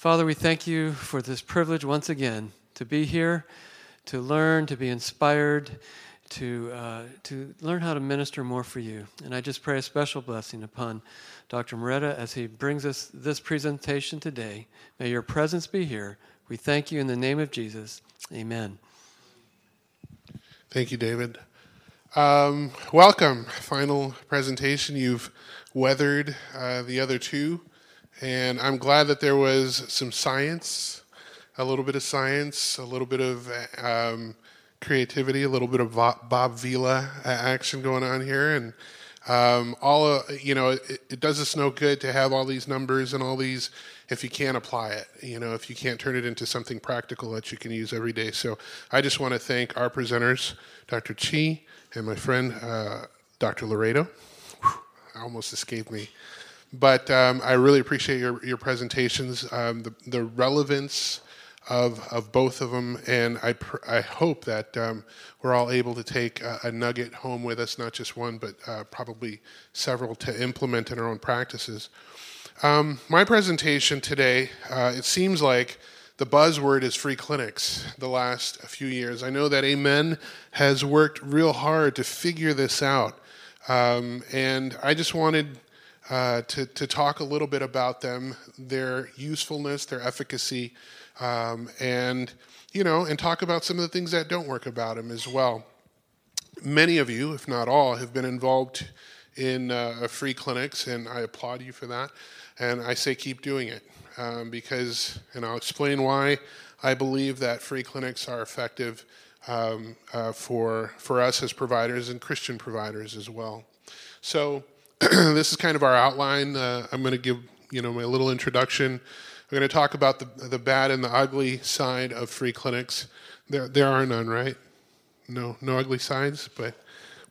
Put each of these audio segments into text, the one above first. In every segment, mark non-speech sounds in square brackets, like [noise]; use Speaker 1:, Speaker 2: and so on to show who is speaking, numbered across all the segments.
Speaker 1: Father, we thank you for this privilege once again to be here, to learn, to be inspired, to, uh, to learn how to minister more for you. And I just pray a special blessing upon Dr. Moretta as he brings us this presentation today. May your presence be here. We thank you in the name of Jesus. Amen.
Speaker 2: Thank you, David. Um, welcome. Final presentation. You've weathered uh, the other two, and I'm glad that there was some science, a little bit of science, a little bit of um, creativity, a little bit of Bob Vila action going on here, and um, all uh, you know, it, it, does us no good to have all these numbers and all these if you can't apply it. You know, if you can't turn it into something practical that you can use every day. So I just want to thank our presenters, Dr. Chi and my friend uh, Dr. Laredo. Whew, almost escaped me. But um, I really appreciate your, your presentations, um, the, the relevance of, of both of them. And I, pr- I hope that um, we're all able to take a, a, nugget home with us, not just one, but uh, probably several to implement in our own practices. Um, my presentation today, uh, it seems like the buzzword is free clinics the last few years. I know that Amen has worked real hard to figure this out. Um, and I just wanted uh, to, to talk a little bit about them, their usefulness, their efficacy, um, and you know, and talk about some of the things that don't work about them as well. Many of you, if not all, have been involved in uh, free clinics, and I applaud you for that. And I say keep doing it um, because, and I'll explain why I believe that free clinics are effective um, uh, for for us as providers and Christian providers as well. So [clears throat] this is kind of our outline. Uh, I'm going to give you know my little introduction. We're going to talk about the, the bad and the ugly side of free clinics. There, there are none, right? No, no ugly sides, but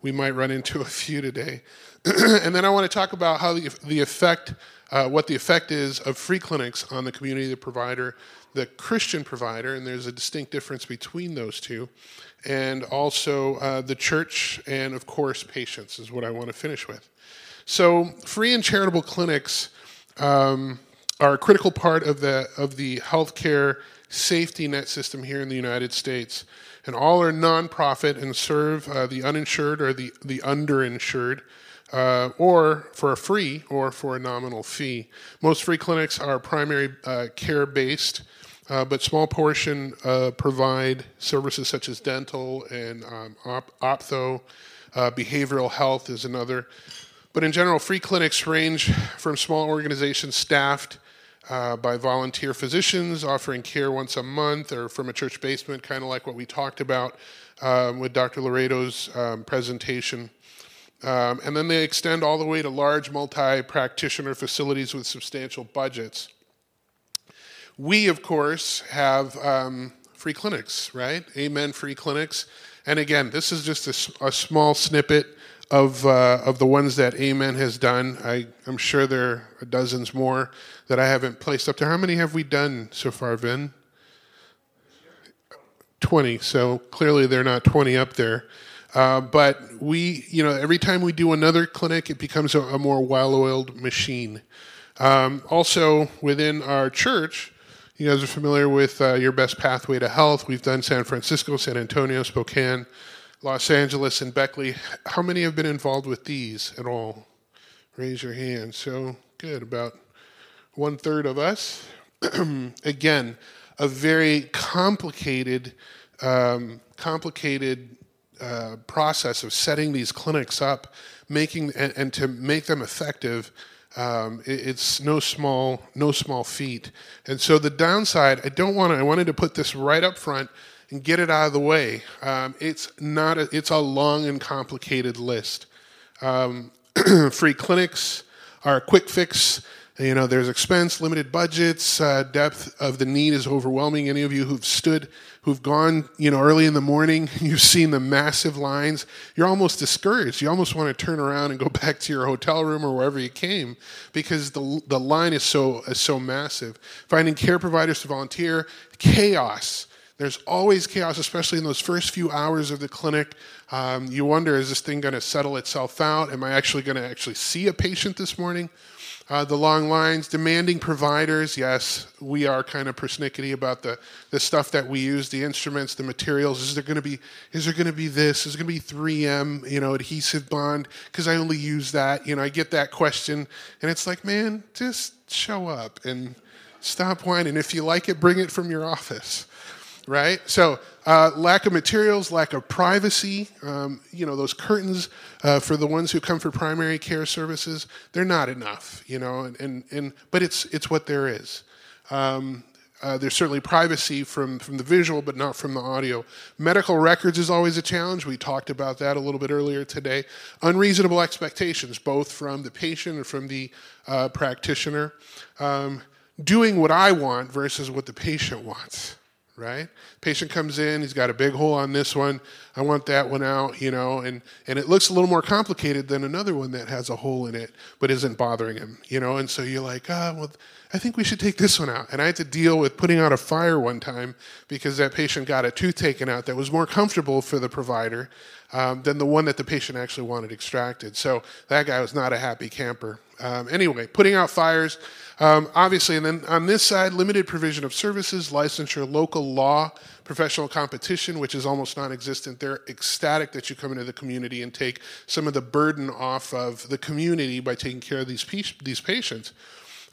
Speaker 2: we might run into a few today. [clears throat] and then I want to talk about how the, the effect, uh, what the effect is of free clinics on the community, the provider, the Christian provider, and there's a distinct difference between those two, and also uh, the church, and of course, patients is what I want to finish with. So, free and charitable clinics. Um, are a critical part of the of the healthcare safety net system here in the United States. And all are nonprofit and serve uh, the uninsured or the, the underinsured, uh, or for a free or for a nominal fee. Most free clinics are primary uh, care based, uh, but small portion uh, provide services such as dental and um, op- optho. Uh, behavioral health is another. But in general, free clinics range from small organizations staffed uh, by volunteer physicians offering care once a month or from a church basement, kind of like what we talked about um, with Dr. Laredo's um, presentation. Um, and then they extend all the way to large multi practitioner facilities with substantial budgets. We, of course, have um, free clinics, right? Amen, free clinics. And again, this is just a, a small snippet of, uh, of the ones that Amen has done. I, I'm sure there are dozens more that I haven't placed up there. How many have we done so far, Vin? 20. So clearly they're not 20 up there. Uh, but we, you know, every time we do another clinic, it becomes a, a more well oiled machine. Um, also, within our church, you guys are familiar with uh, Your Best Pathway to Health. We've done San Francisco, San Antonio, Spokane, Los Angeles, and Beckley. How many have been involved with these at all? Raise your hand. So good, about one third of us. [clears throat] Again, a very complicated, um, complicated uh, process of setting these clinics up, making and, and to make them effective. Um, it, it's no small, no small feat. And so the downside, I don't want to. I wanted to put this right up front and get it out of the way. Um, it's not. A, it's a long and complicated list. Um, [clears throat] free clinics are a quick fix you know, there's expense, limited budgets, uh, depth of the need is overwhelming. Any of you who've stood, who've gone, you know, early in the morning, [laughs] you've seen the massive lines. You're almost discouraged. You almost want to turn around and go [laughs] back to your hotel room or wherever you came because the the line is so is so massive. Finding care providers to volunteer, chaos. There's always chaos, especially in those first few hours of the clinic. Um, you wonder, is this thing going to settle itself out? Am I actually going to actually see a patient this morning? Uh, the long lines, demanding providers. Yes, we are kind of persnickety about the, the stuff that we use, the instruments, the materials. Is there going to be is there going to be this? Is there going to be 3M, you know, adhesive bond? Because I only use that. You know, I get that question, and it's like, man, just show up and stop whining. If you like it, bring it from your office right? So uh, lack of materials, lack of privacy. Um, you know, those curtains uh, for the ones who come for primary care services, they're not enough. You know, and and, and but it's it's what there is. Um, uh, there's certainly privacy from, from the visual, but not from the audio. Medical records is always a challenge. We talked about that a little bit earlier today. Unreasonable expectations, both from the patient and from the uh, practitioner. Um, doing what I want versus what the patient wants right? Patient comes in, he's got a big hole on this one. I want that one out, you know, and, and it looks a little more complicated than another one that has a hole in it but isn't bothering him, you know, and so you're like, ah, oh, well, I think we should take this one out. And I had to deal with putting out a fire one time because that patient got a tooth taken out that was more comfortable for the provider um, than the one that the patient actually wanted extracted. So that guy was not a happy camper. Um, anyway, putting out fires, um, obviously, and then on this side, limited provision of services, licensure, local law, professional competition, which is almost non existent. They're ecstatic that you come into the community and take some of the burden off of the community by taking care of these, these patients.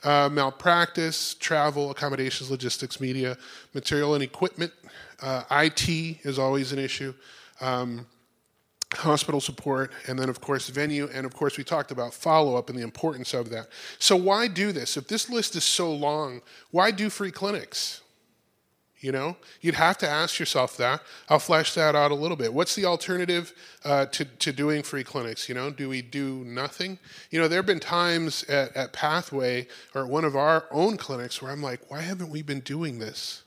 Speaker 2: Uh, malpractice, travel, accommodations, logistics, media, material and equipment. Uh, IT is always an issue. Um, hospital support, and then, of course, venue. And of course, we talked about follow up and the importance of that. So, why do this? If this list is so long, why do free clinics? You know, you'd have to ask yourself that. I'll flesh that out a little bit. What's the alternative uh, to, to doing free clinics? You know, do we do nothing? You know, there have been times at, at Pathway or at one of our own clinics where I'm like, why haven't we been doing this?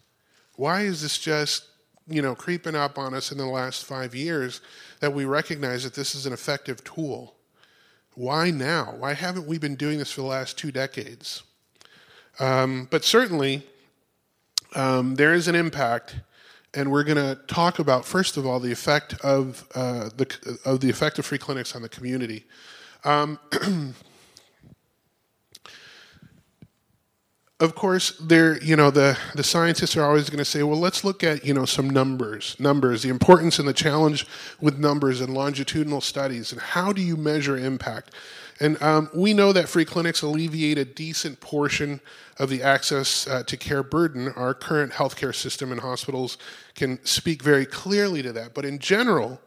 Speaker 2: Why is this just, you know, creeping up on us in the last five years that we recognize that this is an effective tool? Why now? Why haven't we been doing this for the last two decades? Um, but certainly, um, there is an impact, and we're going to talk about first of all the effect of uh, the of the effect of free clinics on the community. Um, [clears throat] of course, there you know the the scientists are always going to say, well, let's look at you know some numbers, numbers, the importance and the challenge with numbers and longitudinal studies, and how do you measure impact? And um, we know that free clinics alleviate a decent portion of the access uh, to care burden. Our current healthcare system and hospitals can speak very clearly to that. But in general,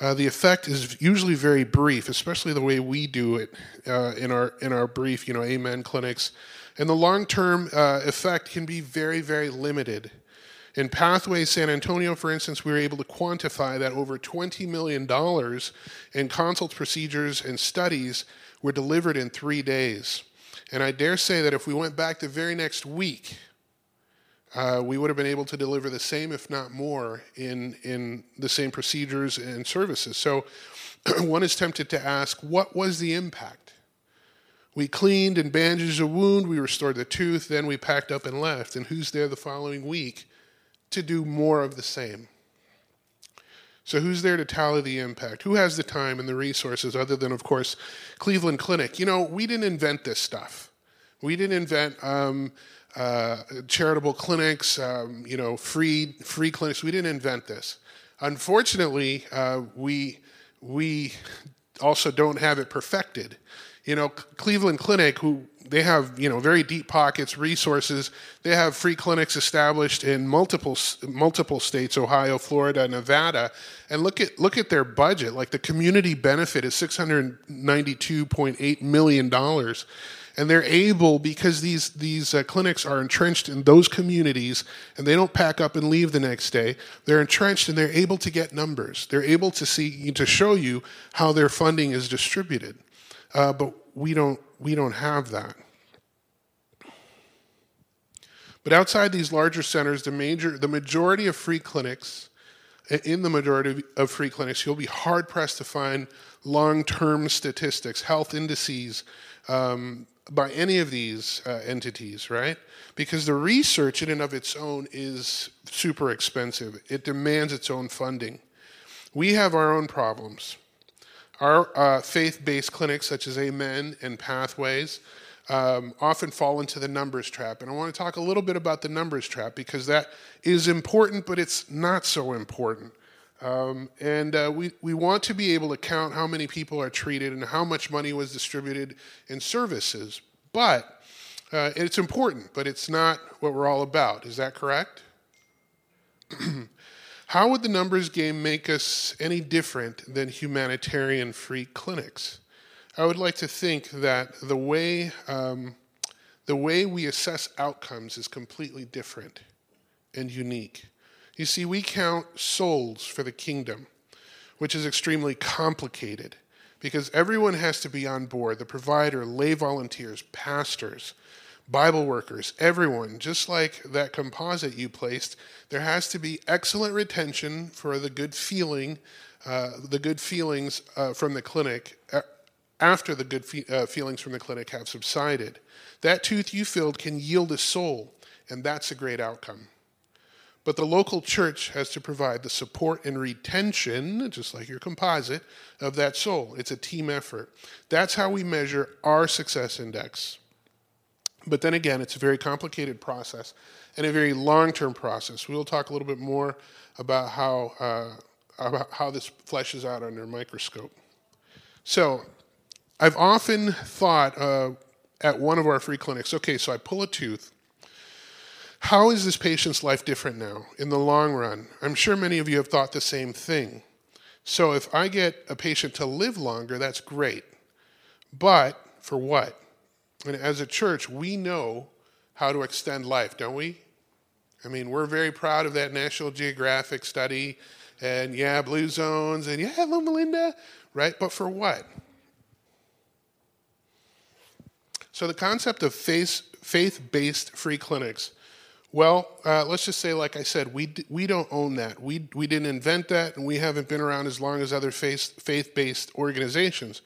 Speaker 2: uh, the effect is usually very brief, especially the way we do it uh, in our in our brief, you know, Amen clinics. And the long-term uh, effect can be very, very limited. In Pathway San Antonio, for instance, we were able to quantify that over $20 million in consults, procedures, and studies were delivered in three days. And I dare say that if we went back the very next week, uh, we would have been able to deliver the same, if not more, in, in the same procedures and services. So [clears throat] one is tempted to ask, what was the impact? We cleaned and bandaged a wound, we restored the tooth, then we packed up and left. And who's there the following week to do more of the same? So, who's there to tally the impact? Who has the time and the resources other than, of course, Cleveland Clinic? You know, we didn't invent this stuff. We didn't invent um, uh, charitable clinics, um, you know, free free clinics. We didn't invent this. Unfortunately, uh, we we also don't have it perfected. You know, Cleveland Clinic, who they have you know very deep pockets, resources. They have free clinics established in multiple multiple states: Ohio, Florida, Nevada. And look at look at their budget. Like the community benefit is six hundred ninety two point eight million dollars. And they're able because these these uh, clinics are entrenched in those communities, and they don't pack up and leave the next day. They're entrenched, and they're able to get numbers. They're able to see to show you how their funding is distributed. Uh, but we don't we don't have that. But outside these larger centers, the major the majority of free clinics in the majority of free clinics, you'll be hard pressed to find long term statistics, health indices um, by any of these uh, entities, right? Because the research in and of its own is super expensive, it demands its own funding. We have our own problems. Our uh, faith based clinics, such as Amen and Pathways, um, often fall into the numbers trap. And I want to talk a little bit about the numbers trap because that is important, but it's not so important. Um, and uh, we, we want to be able to count how many people are treated and how much money was distributed in services. But uh, it's important, but it's not what we're all about. Is that correct? [clears throat] how would the numbers game make us any different than humanitarian free clinics? I would like to think that the way, um, the way we assess outcomes is completely different and unique. You see, we count souls for the kingdom, which is extremely complicated because everyone has to be on board the provider, lay volunteers, pastors, Bible workers, everyone, just like that composite you placed, there has to be excellent retention for the good feeling, uh, the good feelings uh, from the clinic uh, after the good fe- uh, feelings from the clinic have subsided. That tooth you filled can yield a soul, and that's a great outcome. But the local church has to provide the support and retention, just like your composite, of that soul. It's a team effort. That's how we measure our success index. But then again, it's a very complicated process and a very long term process. We'll talk a little bit more about how, uh, about how this fleshes out under a microscope. So, I've often thought uh, at one of our free clinics okay, so I pull a tooth how is this patient's life different now in the long run? I'm sure many of you have thought the same thing. So if I get a patient to live longer, that's great. But for what? And as a church, we know how to extend life, don't we? I mean, we're very proud of that National Geographic study, and yeah, blue zones, and yeah, Loma Linda, right? But for what? So the concept of faith based free clinics well, uh, let's just say, like I said, we, d- we don't own that. We, we didn't invent that, and we haven't been around as long as other faith based organizations.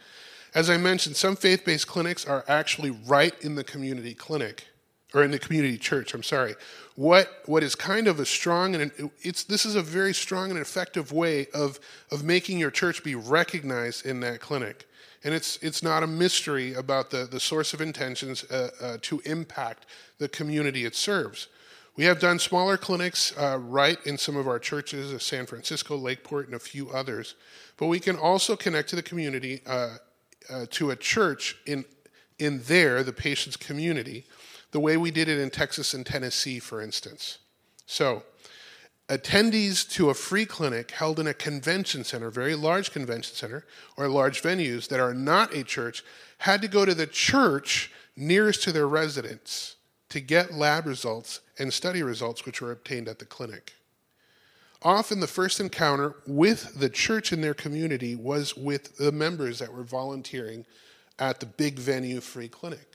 Speaker 2: As I mentioned, some faith based clinics are actually right in the community clinic, or in the community church, I'm sorry. What, what is kind of a strong, and it's, this is a very strong and effective way of, of making your church be recognized in that clinic. And it's, it's not a mystery about the, the source of intentions uh, uh, to impact the community it serves. We have done smaller clinics uh, right in some of our churches, uh, San Francisco, Lakeport, and a few others. But we can also connect to the community, uh, uh, to a church in, in there, the patient's community, the way we did it in Texas and Tennessee, for instance. So, attendees to a free clinic held in a convention center, very large convention center, or large venues that are not a church, had to go to the church nearest to their residence to get lab results and study results which were obtained at the clinic. Often, the first encounter with the church in their community was with the members that were volunteering at the big venue free clinic.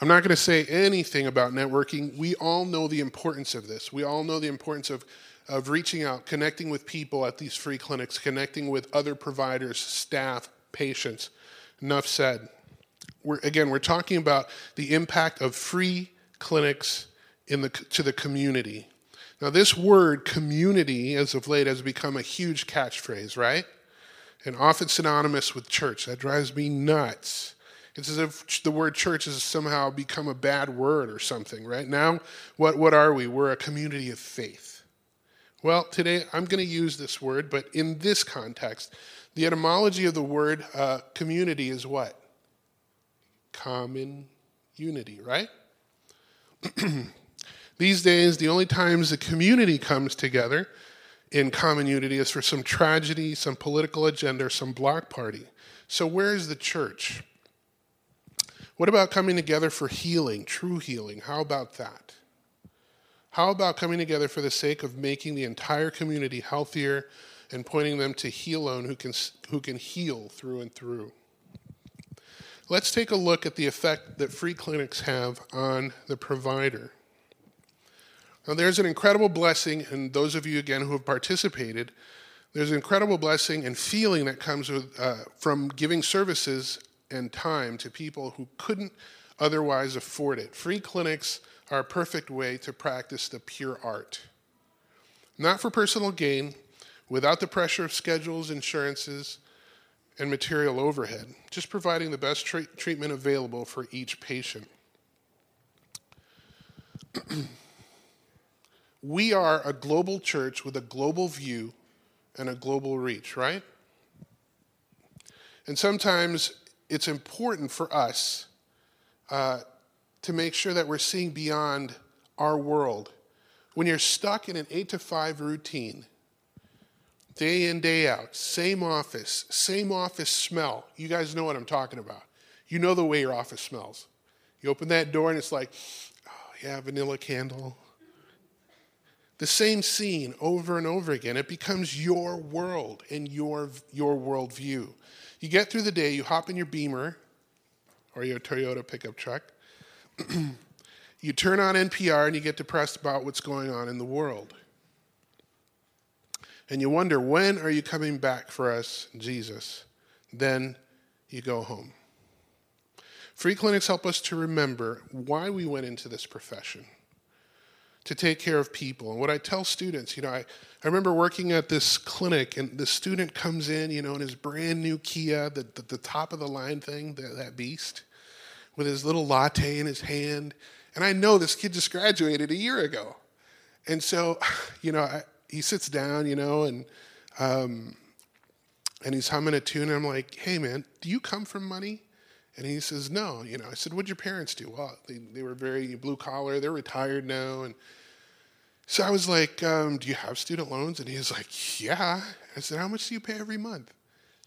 Speaker 2: I'm not going to say anything about networking. We all know the importance of this. We all know the importance of, of reaching out, connecting with people at these free clinics, connecting with other providers, staff, patients. Enough said we're, again, we're talking about the impact of free clinics in the, to the community. Now, this word community, as of late, has become a huge catchphrase, right? And often synonymous with church. That drives me nuts. It's as if the word church has somehow become a bad word or something, right? Now, what, what are we? We're a community of faith. Well, today I'm going to use this word, but in this context, the etymology of the word uh, community is what? common unity, right? [clears throat] These days, the only times the community comes together in common unity is for some tragedy, some political agenda, or some block party. So, where is the church? What about coming together for healing, true healing? How about that? How about coming together for the sake of making the entire community healthier and pointing them to He alone who can, who can heal through and through? Let's take a look at the effect that free clinics have on the provider. Now, there's an incredible blessing, and those of you again who have participated, there's an incredible blessing and feeling that comes with, uh, from giving services and time to people who couldn't otherwise afford it. Free clinics are a perfect way to practice the pure art. Not for personal gain, without the pressure of schedules, insurances, and material overhead, just providing the best tra- treatment available for each patient. [clears throat] we are a global church with a global view and a global reach, right? And sometimes it's important for us uh, to make sure that we're seeing beyond our world. When you're stuck in an eight to five routine, day in, day out, same office, same office smell. You guys know what I'm talking about. You know the way your office smells. You open that door and it's like, oh, yeah, vanilla candle. The same scene over and over again. It becomes your world and your, your worldview. You get through the day, you hop in your Beamer or your Toyota pickup truck, [clears throat] you turn on NPR and you get depressed about what's going on in the world. And you wonder, when are you coming back for us, Jesus? Then you go home. Free clinics help us to remember why we went into this profession to take care of people. And what I tell students, you know, I, I remember working at this clinic, and the student comes in, you know, in his brand new Kia, the, the, the top of the line thing, the, that beast, with his little latte in his hand. And I know this kid just graduated a year ago. And so, [sighs] you know, I, he sits down, you know, and um, and he's humming a tune. And I'm like, hey, man, do you come from money? And he says, no. You know, I said, what'd your parents do? Well, they, they were very blue collar. They're retired now. And so I was like, um, do you have student loans? And he was like, yeah. I said, how much do you pay every month?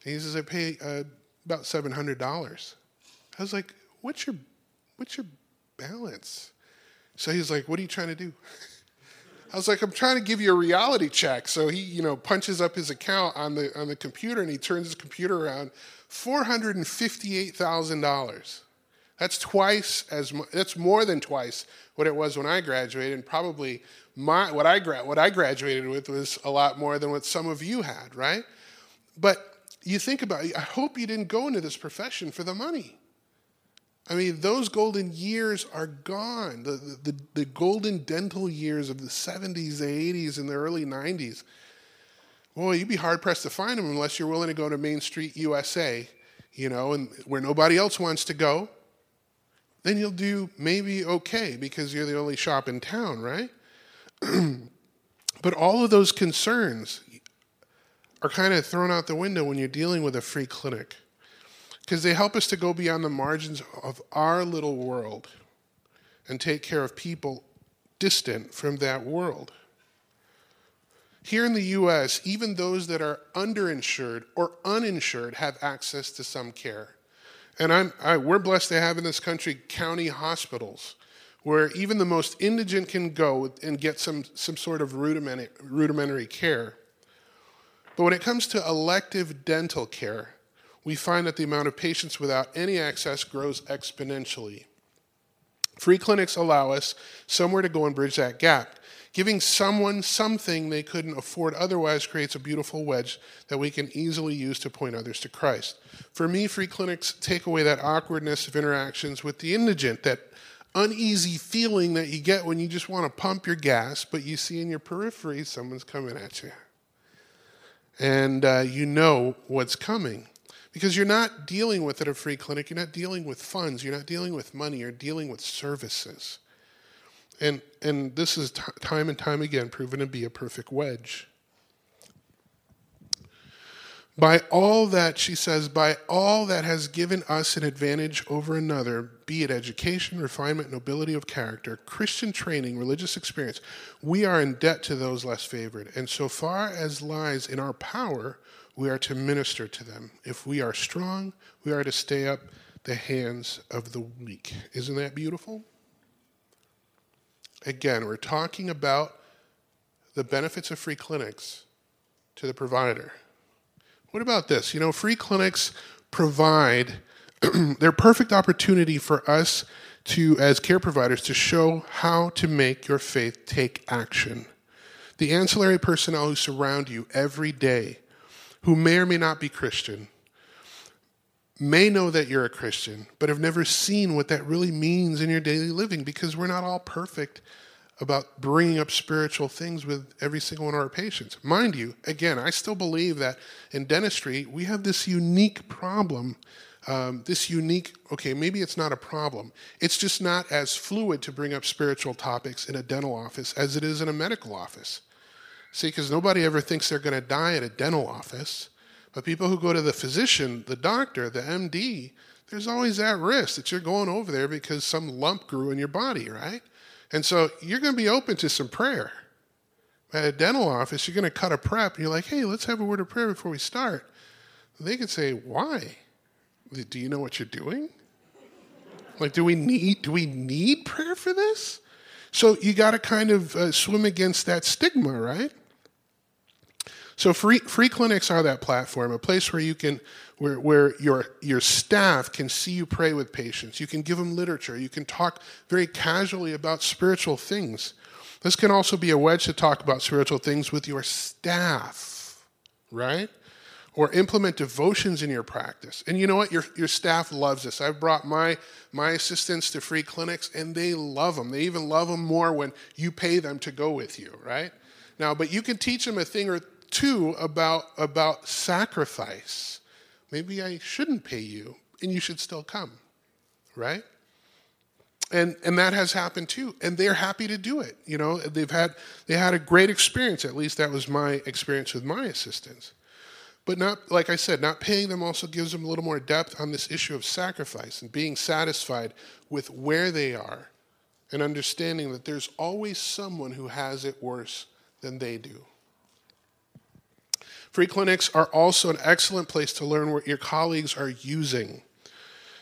Speaker 2: And he says, I pay uh, about $700. I was like, what's your, what's your balance? So he's like, what are you trying to do? [laughs] I was like, I'm trying to give you a reality check. So he, you know, punches up his account on the on the computer and he turns his computer around. Four hundred and fifty-eight thousand dollars. That's twice as. That's more than twice what it was when I graduated, and probably my what I gra- what I graduated with was a lot more than what some of you had, right? But you think about it. I hope you didn't go into this profession for the money. I mean, those golden years are gone. The, the, the, golden dental years of the 70s, the 80s, and the early 90s. Well, you'd be hard pressed to find them unless you're willing to go to Main Street USA, you know, and where nobody else wants to go. Then you'll do maybe okay because you're the only shop in town, right? [clears throat] but all of those concerns are kind of thrown out the window when you're dealing with a free clinic because they help us to go beyond the margins of our little world and take care of people distant from that world. Here in the US, even those that are underinsured or uninsured have access to some care. And I'm, I, we're blessed to have in this country county hospitals where even the most indigent can go and get some, some sort of rudimentary, rudimentary care. But when it comes to elective dental care, we find that the amount of patients without any access grows exponentially. Free clinics allow us somewhere to go and bridge that gap. Giving someone something they couldn't afford otherwise creates a beautiful wedge that we can easily use to point others to Christ. For me, free clinics take away that awkwardness of interactions with the indigent, that uneasy feeling that you get when you just want to pump your gas, but you see in your periphery someone's coming at you. And uh, you know what's coming. Because you're not dealing with it at a free clinic, you're not dealing with funds, you're not dealing with money, you're dealing with services. And, and this is t- time and time again proven to be a perfect wedge. By all that, she says, by all that has given us an advantage over another, be it education, refinement, nobility of character, Christian training, religious experience, we are in debt to those less favored. And so far as lies in our power, we are to minister to them. If we are strong, we are to stay up the hands of the weak. Isn't that beautiful? Again, we're talking about the benefits of free clinics to the provider. What about this? You know, free clinics provide [clears throat] their perfect opportunity for us to, as care providers, to show how to make your faith take action. The ancillary personnel who surround you every day who may or may not be Christian may know that you're a Christian, but have never seen what that really means in your daily living because we're not all perfect about bringing up spiritual things with every single one of our patients. Mind you, again, I still believe that in dentistry, we have this unique problem. Um, this unique, okay, maybe it's not a problem. It's just not as fluid to bring up spiritual topics in a dental office as it is in a medical office. See, because nobody ever thinks they're going to die at a dental office. But people who go to the physician, the doctor, the MD, there's always that risk that you're going over there because some lump grew in your body, right? And so you're going to be open to some prayer. At a dental office, you're going to cut a prep, and you're like, hey, let's have a word of prayer before we start. They could say, why? Do you know what you're doing? Like, do we need do we need prayer for this? So you got to kind of uh, swim against that stigma, right? So free free clinics are that platform, a place where you can where, where your, your staff can see you pray with patients. You can give them literature. You can talk very casually about spiritual things. This can also be a wedge to talk about spiritual things with your staff, right? Or implement devotions in your practice. And you know what? Your, your staff loves this. I've brought my, my assistants to free clinics, and they love them. They even love them more when you pay them to go with you, right? Now, but you can teach them a thing or two about, about sacrifice. Maybe I shouldn't pay you and you should still come, right? And, and that has happened too and they're happy to do it you know? They've had they had a great experience at least that was my experience with my assistants. But not like i said not paying them also gives them a little more depth on this issue of sacrifice and being satisfied with where they are and understanding that there's always someone who has it worse than they do Free clinics are also an excellent place to learn what your colleagues are using,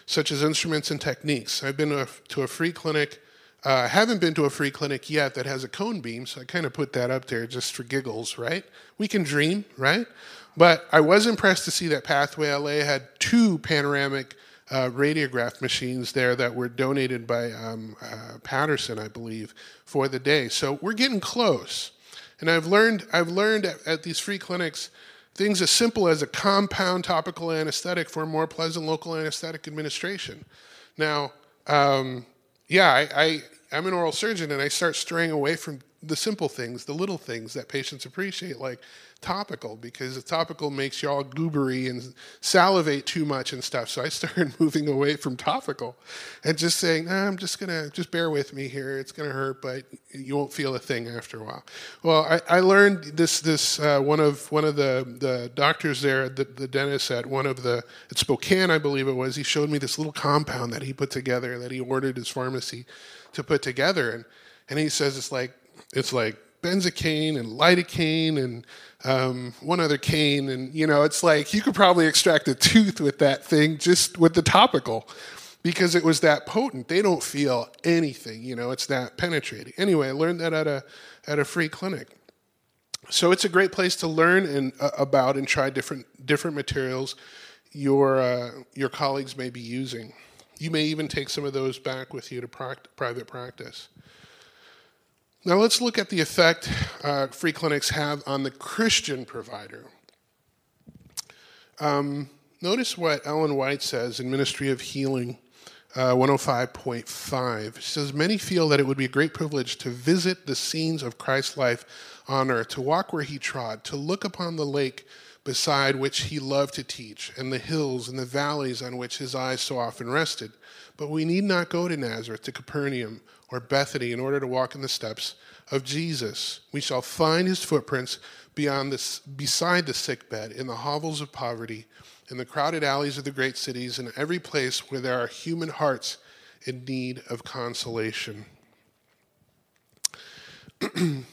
Speaker 2: such as instruments and techniques. I've been to a, to a free clinic. Uh, haven't been to a free clinic yet that has a cone beam, so I kind of put that up there just for giggles, right? We can dream, right? But I was impressed to see that Pathway LA had two panoramic uh, radiograph machines there that were donated by um, uh, Patterson, I believe, for the day. So we're getting close. And I've learned, I've learned at, at these free clinics things as simple as a compound topical anesthetic for more pleasant local anesthetic administration. Now, um, yeah, I, I, I'm an oral surgeon and I start straying away from the simple things, the little things that patients appreciate, like topical, because the topical makes you all goobery and salivate too much and stuff. So I started [laughs] moving away from topical and just saying, I'm just gonna just bear with me here. It's gonna hurt, but you won't feel a thing after a while. Well, I, I learned this this uh, one of one of the the doctors there, the, the dentist at one of the at Spokane, I believe it was. He showed me this little compound that he put together that he ordered his pharmacy to put together, and and he says it's like it's like benzocaine and lidocaine and um, one other cane, and you know, it's like you could probably extract a tooth with that thing just with the topical, because it was that potent. They don't feel anything, you know, it's that penetrating. Anyway, I learned that at a at a free clinic. So it's a great place to learn and uh, about and try different different materials your uh, your colleagues may be using. You may even take some of those back with you to private practice. Now let's look at the effect uh, free clinics have on the Christian provider. Um, notice what Ellen White says in Ministry of Healing uh, 105.5. She says, Many feel that it would be a great privilege to visit the scenes of Christ's life on earth, to walk where he trod, to look upon the lake beside which he loved to teach, and the hills and the valleys on which his eyes so often rested. But we need not go to Nazareth, to Capernaum, or Bethany in order to walk in the steps of Jesus. We shall find his footprints beyond this, beside the sickbed, in the hovels of poverty, in the crowded alleys of the great cities, in every place where there are human hearts in need of consolation. [clears throat]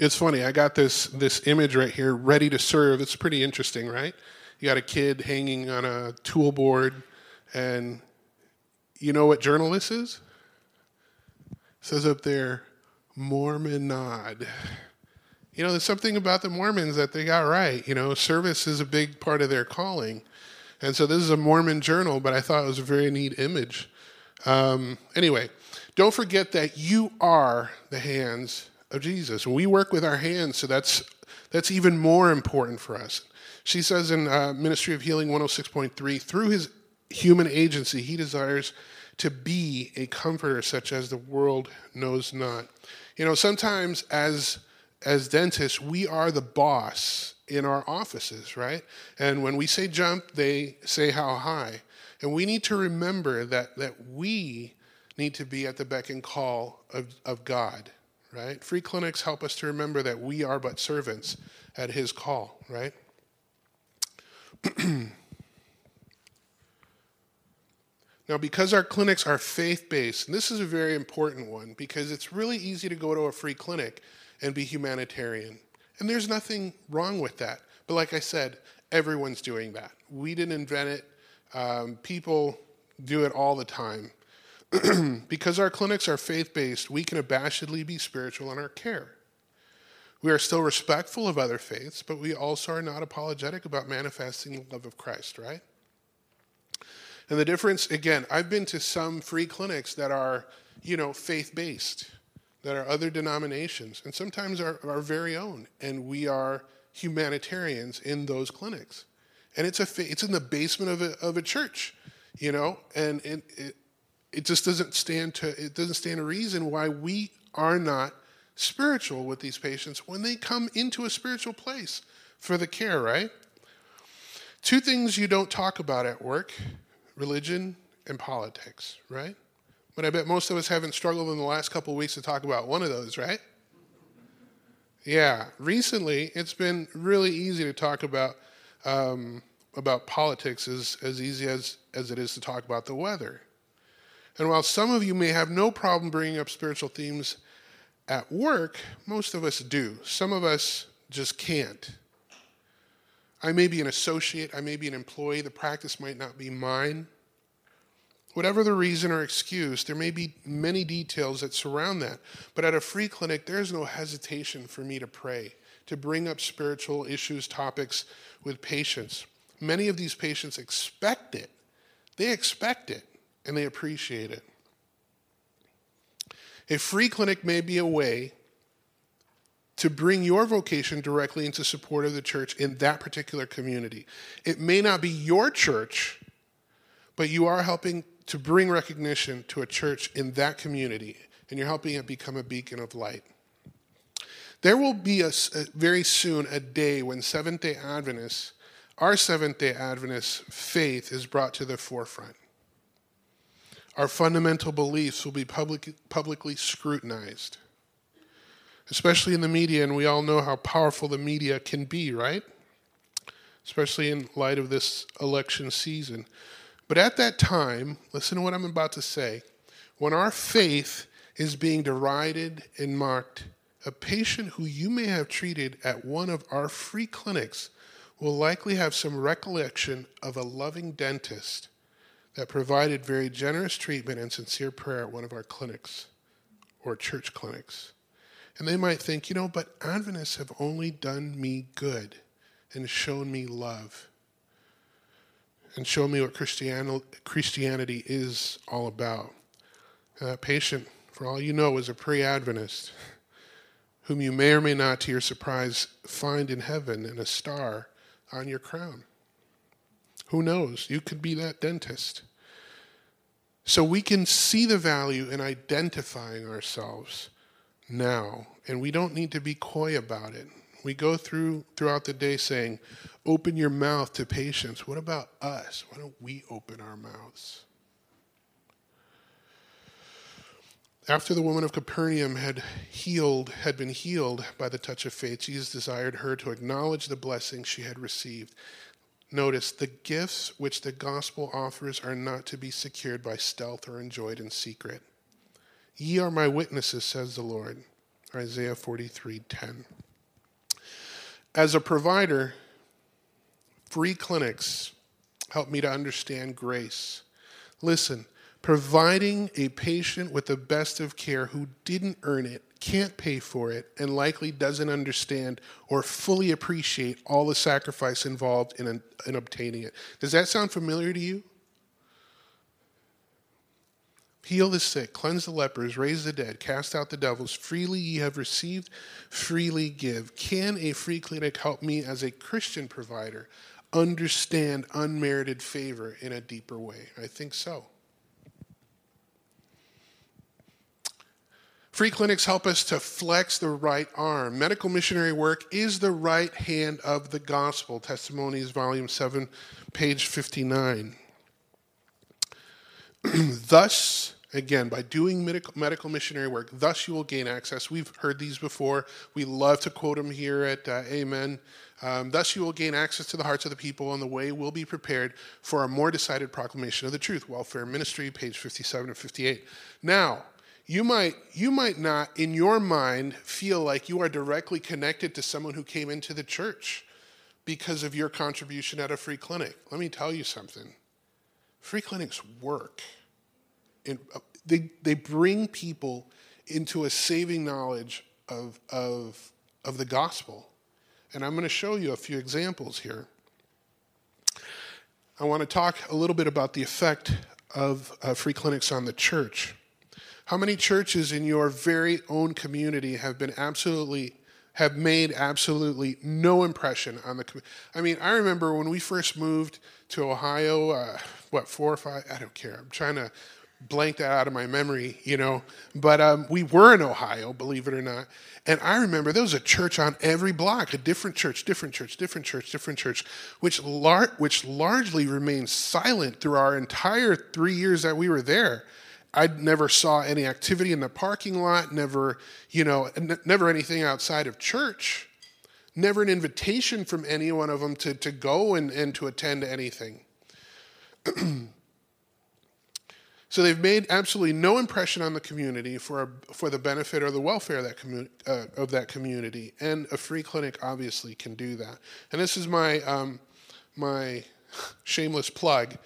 Speaker 2: it's funny, I got this, this image right here, ready to serve. It's pretty interesting, right? You got a kid hanging on a tool board, and you know what journal this is? Says up there, Mormon nod. You know, there's something about the Mormons that they got right. You know, service is a big part of their calling. And so this is a Mormon journal, but I thought it was a very neat image. Um, anyway, don't forget that you are the hands of Jesus. We work with our hands, so that's that's even more important for us. She says in uh, Ministry of Healing 106.3, through his human agency, he desires to be a comforter such as the world knows not. You know, sometimes as as dentists, we are the boss in our offices, right? And when we say jump, they say how high. And we need to remember that that we need to be at the beck and call of, of God, right? Free clinics help us to remember that we are but servants at his call, right? [clears throat] Now, because our clinics are faith based, and this is a very important one because it's really easy to go to a free clinic and be humanitarian. And there's nothing wrong with that. But like I said, everyone's doing that. We didn't invent it, um, people do it all the time. [clears throat] because our clinics are faith based, we can abashedly be spiritual in our care. We are still respectful of other faiths, but we also are not apologetic about manifesting the love of Christ, right? And the difference, again, I've been to some free clinics that are, you know, faith based, that are other denominations, and sometimes are our very own. And we are humanitarians in those clinics. And it's, a, it's in the basement of a, of a church, you know, and it, it, it just doesn't stand to, it doesn't stand a reason why we are not spiritual with these patients when they come into a spiritual place for the care, right? Two things you don't talk about at work religion and politics, right? But I bet most of us haven't struggled in the last couple weeks to talk about one of those, right? Yeah, recently it's been really easy to talk about um, about politics as, as easy as, as it is to talk about the weather. And while some of you may have no problem bringing up spiritual themes at work, most of us do. Some of us just can't. I may be an associate, I may be an employee, the practice might not be mine. Whatever the reason or excuse, there may be many details that surround that. But at a free clinic, there's no hesitation for me to pray, to bring up spiritual issues, topics with patients. Many of these patients expect it. They expect it and they appreciate it. A free clinic may be a way to bring your vocation directly into support of the church in that particular community. It may not be your church, but you are helping to bring recognition to a church in that community, and you're helping it become a beacon of light. There will be a, a very soon a day when Seventh day Adventists, our Seventh day Adventist faith, is brought to the forefront. Our fundamental beliefs will be public, publicly scrutinized especially in the media, and we all know how powerful the media can be, right? Especially in light of this election season. But at that time, listen to what I'm about to say. When our faith is being derided and mocked, a patient who you may have treated at one of our free clinics will likely have some recollection of a loving dentist that provided very generous treatment and sincere prayer at one of our clinics or church clinics. And they might think, you know, but Adventists have only done me good and shown me love and shown me what Christianity is all about. And that patient, for all you know, is a pre Adventist whom you may or may not, to your surprise, find in heaven and a star on your crown. Who knows? You could be that dentist. So we can see the value in identifying ourselves now, and we don't need to be coy about it. We go through throughout the day saying, "Open your mouth to patients. What about us? Why don't we open our mouths? After the woman of Capernaum had healed, had been healed by the touch of faith, Jesus desired her to acknowledge the blessing she had received. Notice the gifts which the gospel offers are not to be secured by stealth or enjoyed in secret. Ye are my witnesses, says the Lord. Isaiah 43 10. As a provider, free clinics help me to understand grace. Listen, providing a patient with the best of care who didn't earn it, can't pay for it, and likely doesn't understand or fully appreciate all the sacrifice involved in, in obtaining it. Does that sound familiar to you? Heal the sick, cleanse the lepers, raise the dead, cast out the devils. Freely ye have received, freely give. Can a free clinic help me as a Christian provider understand unmerited favor in a deeper way? I think so. Free clinics help us to flex the right arm. Medical missionary work is the right hand of the gospel. Testimonies, Volume 7, page 59. [clears throat] thus, again, by doing medical, missionary work, thus you will gain access. We've heard these before. We love to quote them here at uh, Amen. Um, thus you will gain access to the hearts of the people, and the way will be prepared for a more decided proclamation of the truth. Welfare Ministry, page 57 and 58. Now, you might you might not in your mind feel like you are directly connected to someone who came into the church because of your contribution at a free clinic let me tell you something free clinics work uh, they, they bring people into a saving knowledge of, of, of the gospel and i'm going to show you a few examples here i want to talk a little bit about the effect of uh, free clinics on the church how many churches in your very own community have been absolutely have made absolutely no impression on the I mean, I remember when we first moved to Ohio, uh, what, four or five? I don't care. I'm trying to blank that out of my memory, you know. But um, we were in Ohio, believe it or not. And I remember there was a church on every block, a different church, different church, different church, different church, which, lar- which largely remained silent through our entire three years that we were there. I never saw any activity in the parking lot, never, you know, n- never anything outside of church, never an invitation from any one of them to, to go and, and to attend anything. [clears throat] so they've made absolutely no impression on the community for, for the benefit or the welfare of that, commu- uh, of that community. And a free clinic obviously can do that. And this is my, um, my [laughs] shameless plug.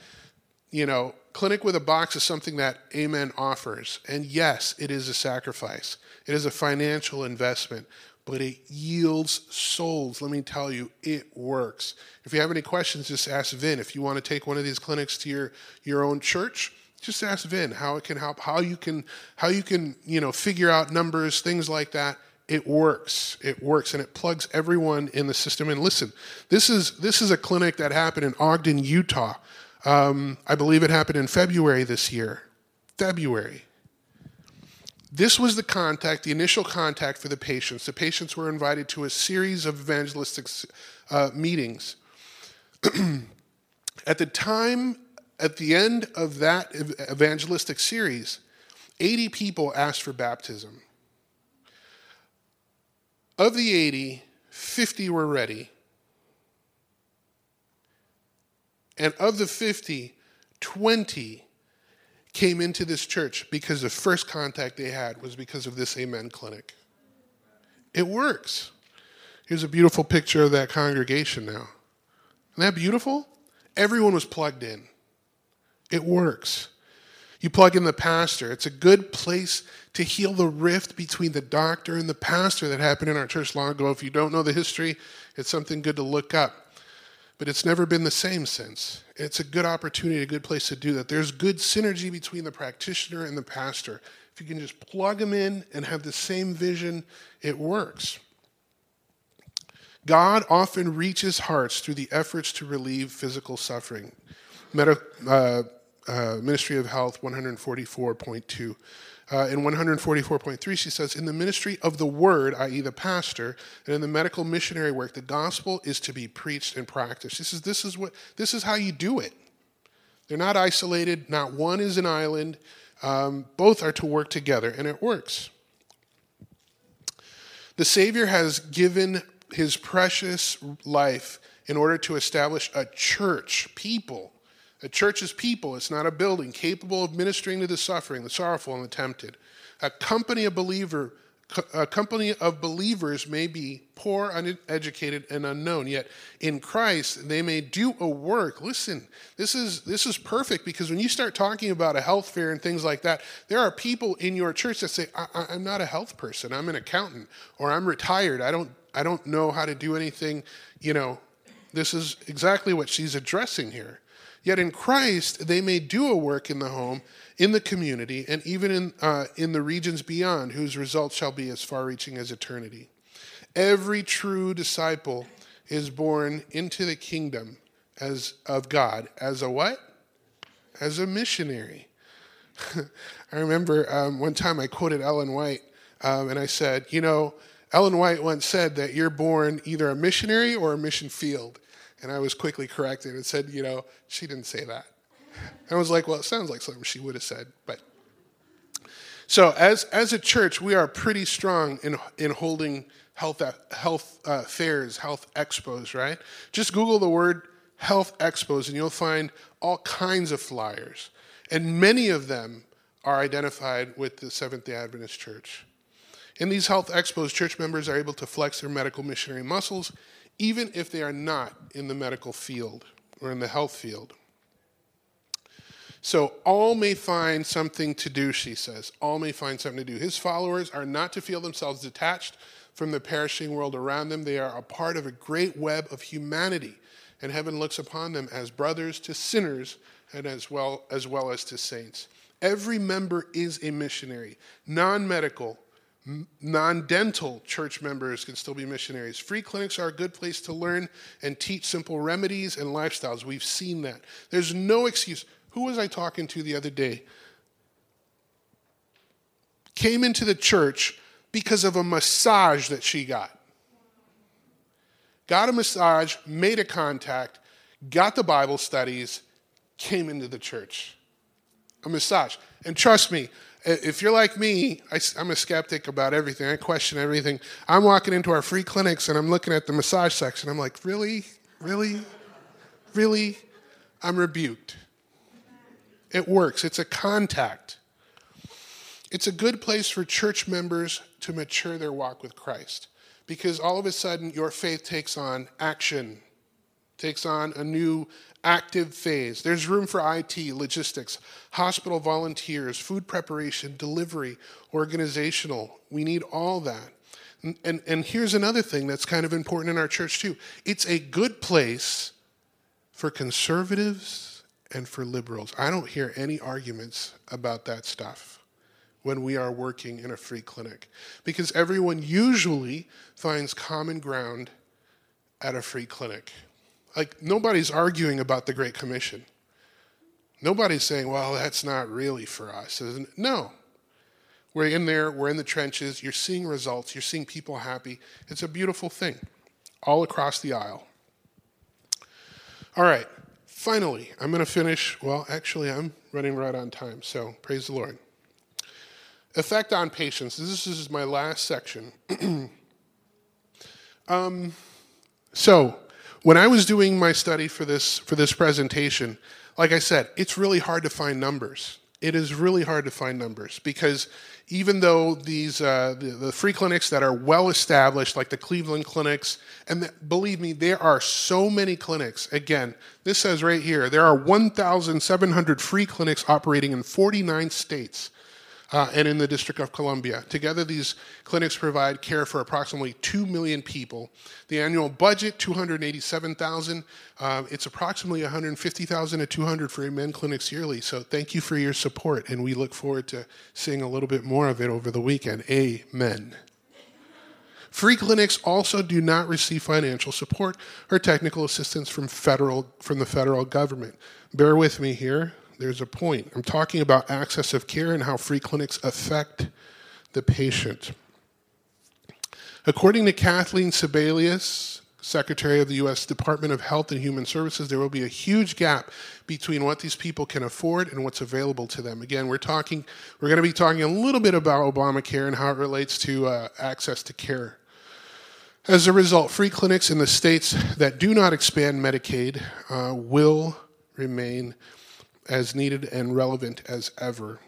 Speaker 2: You know, Clinic with a Box is something that Amen offers. And yes, it is a sacrifice, it is a financial investment, but it yields souls. Let me tell you, it works. If you have any questions, just ask Vin. If you want to take one of these clinics to your, your own church, just ask Vin how it can help, how you can, how you can, you know, figure out numbers, things like that. It works. It works, and it plugs everyone in the system. And listen, this is this is a clinic that happened in Ogden, Utah. Um, I believe it happened in February this year. February. This was the contact, the initial contact for the patients. The patients were invited to a series of evangelistic uh, meetings. [clears throat] at the time, at the end of that evangelistic series, 80 people asked for baptism. Of the 80, 50 were ready. And of the 50, 20 came into this church because the first contact they had was because of this Amen clinic. It works. Here's a beautiful picture of that congregation now. Isn't that beautiful? Everyone was plugged in. It works. You plug in the pastor. It's a good place to heal the rift between the doctor and the pastor that happened in our church long ago. If you don't know the history, it's something good to look up but it's never been the same since. It's a good opportunity, a good place to do that. There's good synergy between the practitioner and the pastor. If you can just plug them in and have the same vision, it works. God often reaches hearts through the efforts to relieve physical suffering. Meta, uh, uh, Ministry of Health 144.2. Uh, in 144.3, she says, In the ministry of the word, i.e., the pastor, and in the medical missionary work, the gospel is to be preached and practiced. She says, This is, what, this is how you do it. They're not isolated, not one is an island. Um, both are to work together, and it works. The Savior has given his precious life in order to establish a church, people a church is people, it's not a building, capable of ministering to the suffering, the sorrowful, and the tempted. A company of believer a company of believers may be poor, uneducated, and unknown, yet in Christ they may do a work. Listen, this is this is perfect because when you start talking about a health fair and things like that, there are people in your church that say, I, am not a health person. I'm an accountant, or I'm retired. I don't I don't know how to do anything." You know, this is exactly what she's addressing here. Yet in Christ, they may do a work in the home, in the community, and even in, uh, in the regions beyond, whose results shall be as far reaching as eternity. Every true disciple is born into the kingdom as of God as a what? As a missionary. [laughs] I remember um, one time I quoted Ellen White Um, and I said, You know, Ellen White once said that you're born either a missionary or a mission field. And I was quickly corrected and said, You know, she didn't say that. And I was like, Well, it sounds like something she would have said. But so, as, as a church, we are pretty strong in, in holding health, health uh, fairs, health expos, right? Just Google the word health expos and you'll find all kinds of flyers. And many of them are identified with the Seventh day Adventist Church. In these health expos, church members are able to flex their medical missionary muscles, even if they are not in the medical field or in the health field. So, all may find something to do, she says. All may find something to do. His followers are not to feel themselves detached from the perishing world around them. They are a part of a great web of humanity, and heaven looks upon them as brothers to sinners and as well as, well as to saints. Every member is a missionary. Non medical, non dental church members can still be missionaries. Free clinics are a good place to learn and teach simple remedies and lifestyles. We've seen that. There's no excuse. Who was I talking to the other day? Came into the church because of a massage that she got. Got a massage, made a contact, got the Bible studies, came into the church. A massage. And trust me, if you're like me, I, am a skeptic about everything. I question everything. I'm walking into our free clinics and I'm looking at the massage section. I'm like, really? Really? Really? I'm rebuked. It works, it's a contact. It's a good place for church members to mature their walk with Christ because all of a sudden your faith takes on action, takes on a new active phase. There's room for IT, logistics, hospital volunteers, food preparation, delivery, organizational. We need all that. And, and, and here's another thing that's kind of important in our church too it's a good place for conservatives and for liberals. I don't hear any arguments about that stuff when we are working in a free clinic because everyone usually finds common ground at a free clinic. Like, nobody's arguing about the Great Commission. Nobody's saying, well, that's not really for us. No. We're in there, we're in the trenches, you're seeing results, you're seeing people happy. It's a beautiful thing all across the aisle. All right, finally, I'm going to finish. Well, actually, I'm running right on time, so praise the Lord. Effect on patients. This is my last section. [clears throat] um, so, when I was doing my study for this for this presentation, like I said, it's really hard to find numbers. It is really hard to find numbers because even though these uh, the, the, free clinics that are well established, like the Cleveland clinics, and the, believe me, there are so many clinics. Again, this says right here there are 1,700 free clinics operating in 49 states uh, and in the District of Columbia. Together, these clinics provide care for approximately 2 million people. The annual budget, 287,000. Uh, it's approximately 150,000 to 200 for Amen clinics yearly. So thank you for your support, and we look forward to seeing a little bit more of it over the weekend. Amen. Free clinics also do not receive financial support or technical assistance from federal from the federal government. Bear with me here there's a point. I'm talking about access of care and how free clinics affect the patient. According to Kathleen Sebelius, Secretary of the U.S. Department of Health and Human Services, there will be a huge gap between what these people can afford and what's available to them. Again, we're talking, we're going to be talking a little bit about Obamacare and how it relates to uh, access to care. As a result, free clinics in the states that do not expand Medicaid uh, will remain as needed and relevant as ever.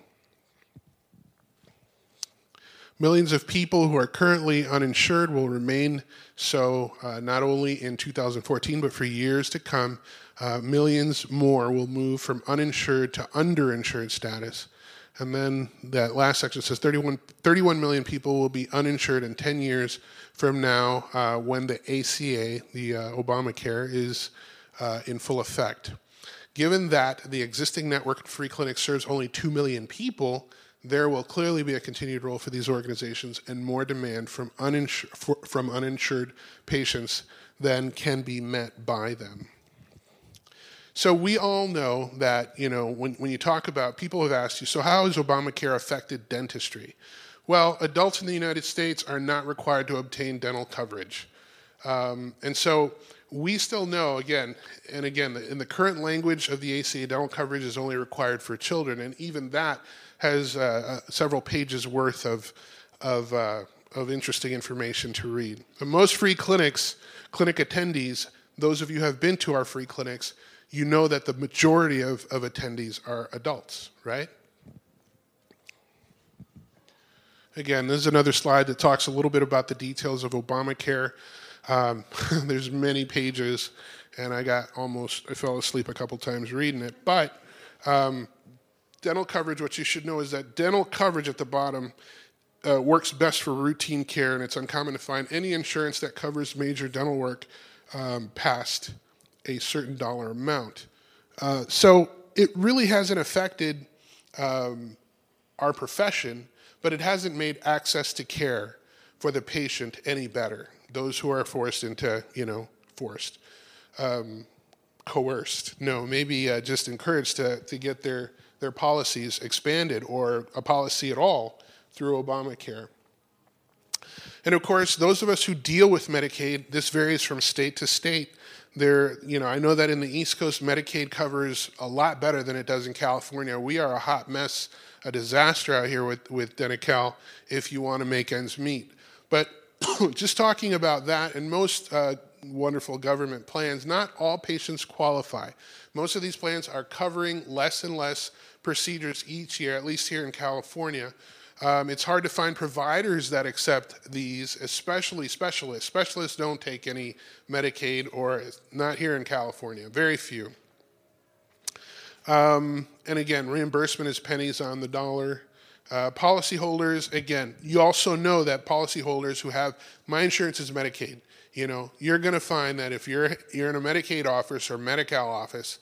Speaker 2: Millions of people who are currently uninsured will remain so uh, not only in 2014, but for years to come. Uh, millions more will move from uninsured to underinsured status. And then that last section says 31, 31 million people will be uninsured in 10 years from now uh, when the ACA, the uh, Obamacare, is uh, in full effect. Given that the existing network of free clinics serves only 2 million people, there will clearly be a continued role for these organizations and more demand from, uninsur- for, from uninsured patients than can be met by them. So we all know that, you know, when, when you talk about, people have asked you, so how has Obamacare affected dentistry? Well, adults in the United States are not required to obtain dental coverage. Um, and so we still know, again, and again, in the current language of the ACA, dental coverage is only required for children, and even that has uh, uh, several pages worth of, of, uh, of interesting information to read. But most free clinics, clinic attendees, those of you who have been to our free clinics, you know that the majority of, of attendees are adults, right? Again, this is another slide that talks a little bit about the details of Obamacare. Um, [laughs] there's many pages, and I got almost, I fell asleep a couple times reading it. But um, dental coverage, what you should know is that dental coverage at the bottom uh, works best for routine care, and it's uncommon to find any insurance that covers major dental work um, past a certain dollar amount. Uh, so it really hasn't affected um, our profession, but it hasn't made access to care for the patient any better. Those who are forced into, you know, forced, um, coerced, no, maybe uh, just encouraged to, to get their, their policies expanded or a policy at all through Obamacare. And of course, those of us who deal with Medicaid, this varies from state to state. There, you know, I know that in the East Coast, Medicaid covers a lot better than it does in California. We are a hot mess, a disaster out here with with Denti-Cal if you want to make ends meet. But [coughs] just talking about that, and most uh, wonderful government plans, not all patients qualify. Most of these plans are covering less and less procedures each year, at least here in California. Um, it's hard to find providers that accept these, especially specialists. Specialists don't take any Medicaid, or not here in California, very few. Um, and again, reimbursement is pennies on the dollar. Uh, policyholders, again, you also know that policyholders who have my insurance is Medicaid. You know, you're going to find that if you're you're in a Medicaid office or Medi-Cal office,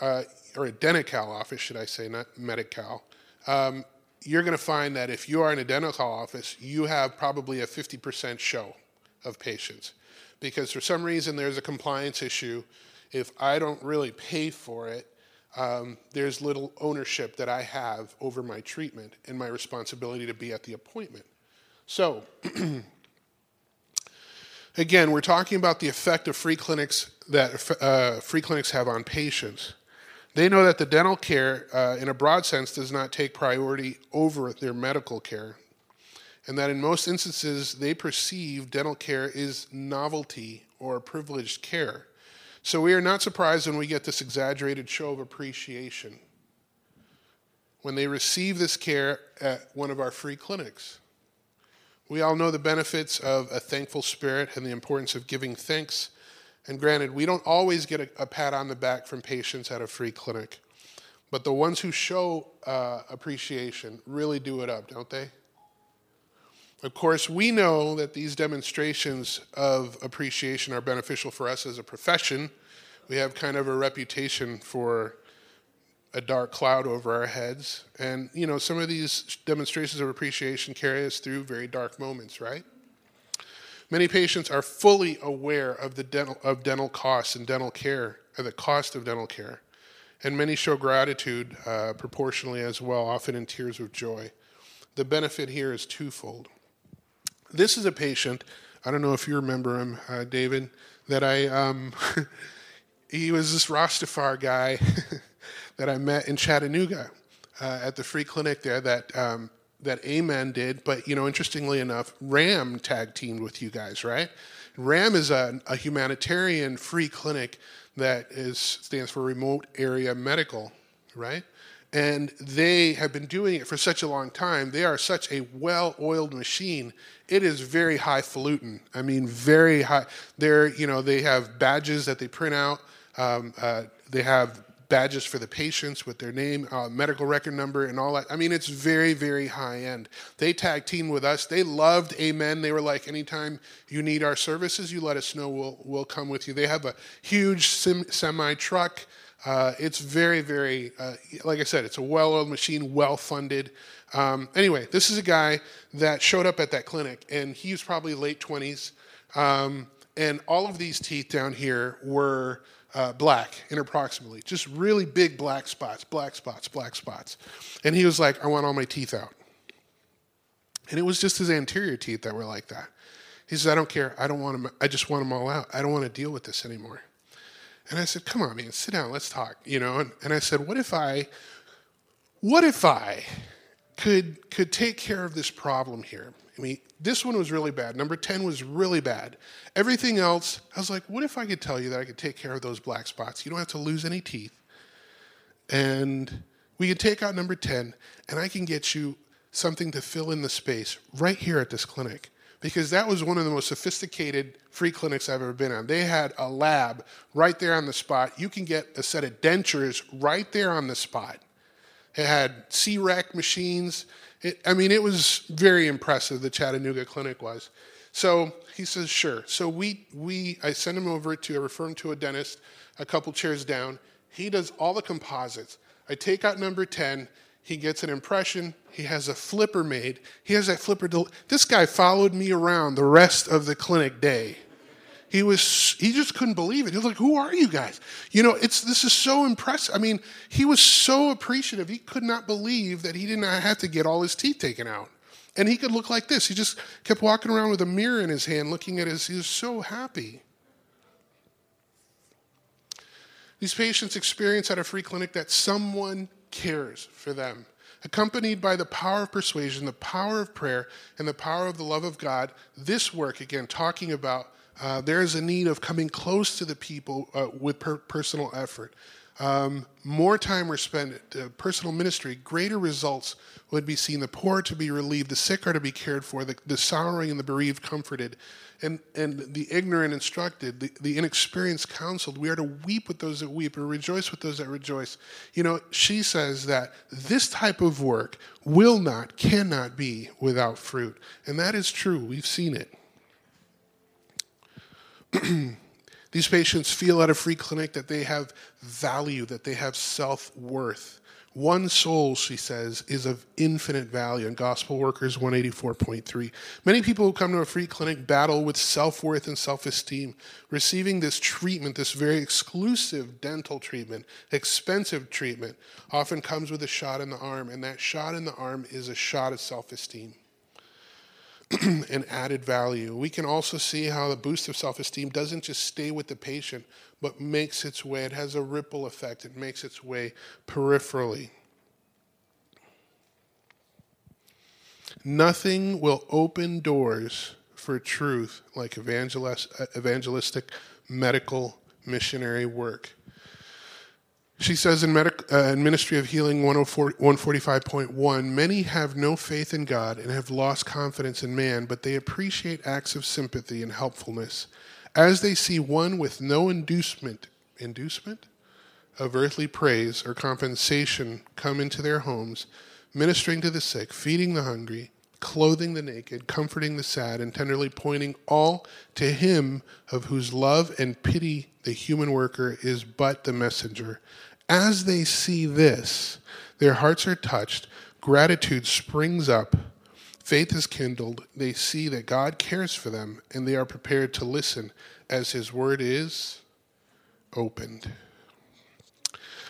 Speaker 2: uh, or a Denti-Cal office, should I say, not Medi-Cal, um, you're going to find that if you are in a Denti-Cal office, you have probably a 50% show of patients. Because for some reason there's a compliance issue. If I don't really pay for it, um, there's little ownership that I have over my treatment and my responsibility to be at the appointment. So, [clears throat] again, we're talking about the effect of free clinics that uh, free clinics have on patients. They know that the dental care, uh, in a broad sense, does not take priority over their medical care, and that in most instances they perceive dental care is novelty or privileged care. So we are not surprised when we get this exaggerated show of appreciation when they receive this care at one of our free clinics. We all know the benefits of a thankful spirit and the importance of giving thanks and granted, we don't always get a, a, pat on the back from patients at a free clinic, but the ones who show uh, appreciation really do it up, don't they? Of course, we know that these demonstrations of appreciation are beneficial for us as a profession. We have kind of a reputation for a dark cloud over our heads. And, you know, some of these demonstrations of appreciation carry us through very dark moments, right? Many patients are fully aware of the dental of dental costs and dental care, or the cost of dental care, and many show gratitude uh, proportionally as well, often in tears of joy. The benefit here is twofold. This is a patient. I don't know if you remember him, uh, David. That I um, [laughs] he was this Rastafari guy [laughs] that I met in Chattanooga uh, at the free clinic there. That um, that Amen did, but you know, interestingly enough, RAM tag teamed with you guys, right? RAM is a, a humanitarian free clinic that is stands for Remote Area Medical, right? And they have been doing it for such a long time. They are such a well-oiled machine. It is very highfalutin. I mean, very high. They're, you know, they have badges that they print out. Um, uh, they have badges for the patients with their name, uh, medical record number, and all that. I mean, it's very, very high end. They tag team with us. They loved Amen. They were like, anytime you need our services, you let us know. We'll we'll come with you. They have a huge semi truck. Uh, it's very, very, uh, like I said, it's a well-oiled machine, well-funded. Um, anyway, this is a guy that showed up at that clinic, and he was probably late 20s. Um, and all of these teeth down here were uh, black in approximately, just really big black spots, black spots, black spots. And he was like, I want all my teeth out. And it was just his anterior teeth that were like that. He says, I don't care. I don't want them. I just want them all out. I don't want to deal with this anymore. And I said, come on, man, sit down. Let's talk. You know, and, and I said, what if I, what if I could, could take care of this problem here? I mean, this one was really bad. Number 10 was really bad. Everything else, I was like, what if I could tell you that I could take care of those black spots? You don't have to lose any teeth. And we could take out number 10, and I can get you something to fill in the space right here at this clinic. Because that was one of the most sophisticated free clinics I've ever been on. They had a lab right there on the spot. You can get a set of dentures right there on the spot. It had CEREC machines. It, I mean, it was very impressive, the Chattanooga clinic was. So he says, sure. So we, we, I send him over to, I refer him to a dentist a couple chairs down. He does all the composites. I take out number 10. He gets an impression. He has a flipper made. He has that flipper. Del- this guy followed me around the rest of the clinic day. He was he just couldn't believe it. He was like, "Who are you guys?" You know, it's this is so impressive. I mean, he was so appreciative. He could not believe that he did not have to get all his teeth taken out. And he could look like this. He just kept walking around with a mirror in his hand, looking at his. He was so happy. These patients experience at a free clinic that someone cares for them. Accompanied by the power of persuasion, the power of prayer, and the power of the love of God, this work, again, talking about uh, there is a need of coming close to the people uh, with per- personal effort. Um, more time we're spent uh, personal ministry, greater results would be seen. The poor to be relieved, the sick are to be cared for, the, the sorrowing and the bereaved comforted, and, and the ignorant instructed, the, the inexperienced counseled. We are to weep with those that weep and rejoice with those that rejoice. You know, she says that this type of work will not, cannot be without fruit. And that is true. We've seen it. [clears throat] These patients feel at a free clinic that they have value, that they have self worth. One soul, she says, is of infinite value in Gospel Workers 184.3. Many people who come to a free clinic battle with self worth and self esteem. Receiving this treatment, this very exclusive dental treatment, expensive treatment, often comes with a shot in the arm, and that shot in the arm is a shot of self esteem. [clears throat] and added value. We can also see how the boost of self esteem doesn't just stay with the patient, but makes its way, it has a ripple effect, it makes its way peripherally. Nothing will open doors for truth like evangelistic medical missionary work. She says in, uh, in Ministry of Healing 145.1 Many have no faith in God and have lost confidence in man, but they appreciate acts of sympathy and helpfulness. As they see one with no inducement, inducement of earthly praise or compensation come into their homes, ministering to the sick, feeding the hungry, clothing the naked, comforting the sad, and tenderly pointing all to Him of whose love and pity the human worker is but the messenger as they see this, their hearts are touched, gratitude springs up, faith is kindled, they see that God cares for them, and they are prepared to listen as His word is opened.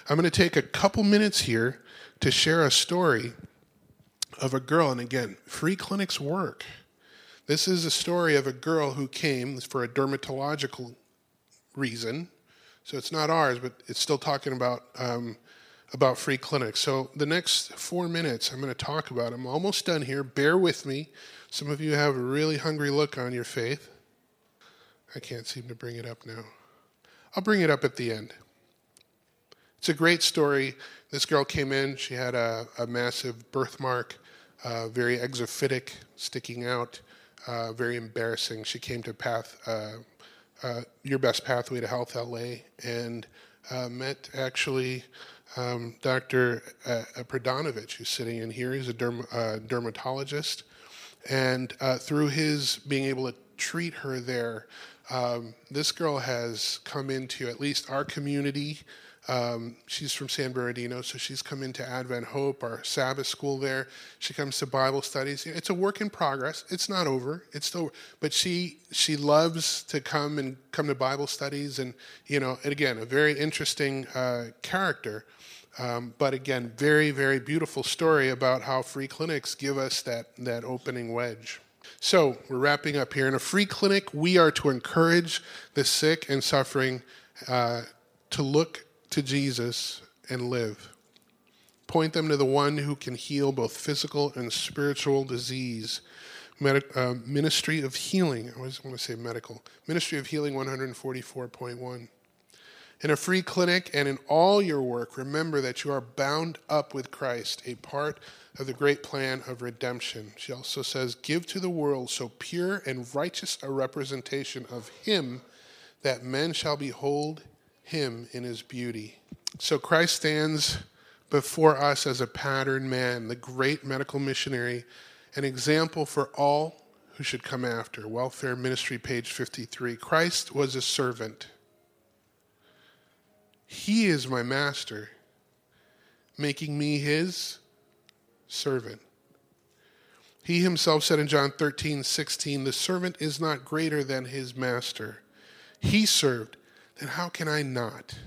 Speaker 2: I'm going to take a couple minutes here to share a story of a girl, and again, free clinics work. This is a story of a girl who came for a dermatological reason so it's not ours, but it's still talking about um, about free clinics. So the next four minutes, I'm going to talk about. I'm almost done here. Bear with me. Some of you have a really hungry look on your faith. I can't seem to bring it up now. I'll bring it up at the end. It's a great story. This girl came in. She had a, a massive birthmark, uh, very exophytic, sticking out, uh, very embarrassing. She came to Path uh, uh, Your Best Pathway to Health LA and uh, met actually um, Dr. Uh, Pradanovich, who's sitting in here. He's a derm- dermatologist. And through his being able to treat her there, um, this girl has come into at least our community um, she's from San Bernardino, so she's come into Advent Hope, our Sabbath school there. She comes to Bible studies. It's a work in progress. It's not over. It's still, but she she loves to come and come to Bible studies, and you know, and again, a very interesting uh, character. Um, but again, very, very beautiful story about how free clinics give us that, that opening wedge. So we're wrapping up here. In a free clinic, we are to encourage the sick and suffering uh, to look to Jesus and live. Point them to the one who can heal both physical and spiritual disease. Medi- uh, Ministry of Healing, I always want to say medical. Ministry of Healing 144.1. In a free clinic and in all your work, remember that you are bound up with Christ, a part of the great plan of redemption. She also says, Give to the world so pure and righteous a representation of Him that men shall behold Him in His beauty. So Christ stands before us as a pattern man, the great medical missionary, an example for all who should come after. Welfare Ministry, page 53. Christ was a servant. He is my master, making me his servant. He himself said in John 13, 16, The servant is not greater than his master. He served, then how can I not?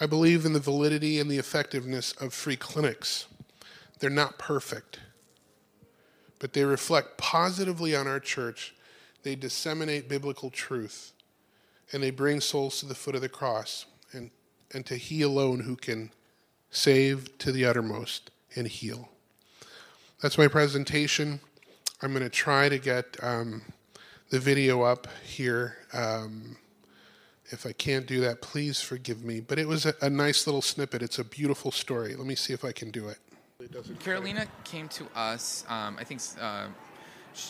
Speaker 2: I believe in the validity and the effectiveness of free clinics. They're not perfect, but they reflect positively on our church. They disseminate biblical truth and they bring souls to the foot of the cross and, and to He alone who can save to the uttermost and heal. That's my presentation. I'm going to try to get um, the video up here. Um, if I can't do that, please forgive me. But it was a, a, nice little snippet. It's a beautiful story. Let me see if I can do it.
Speaker 3: it Carolina came to us, um, I think. Uh,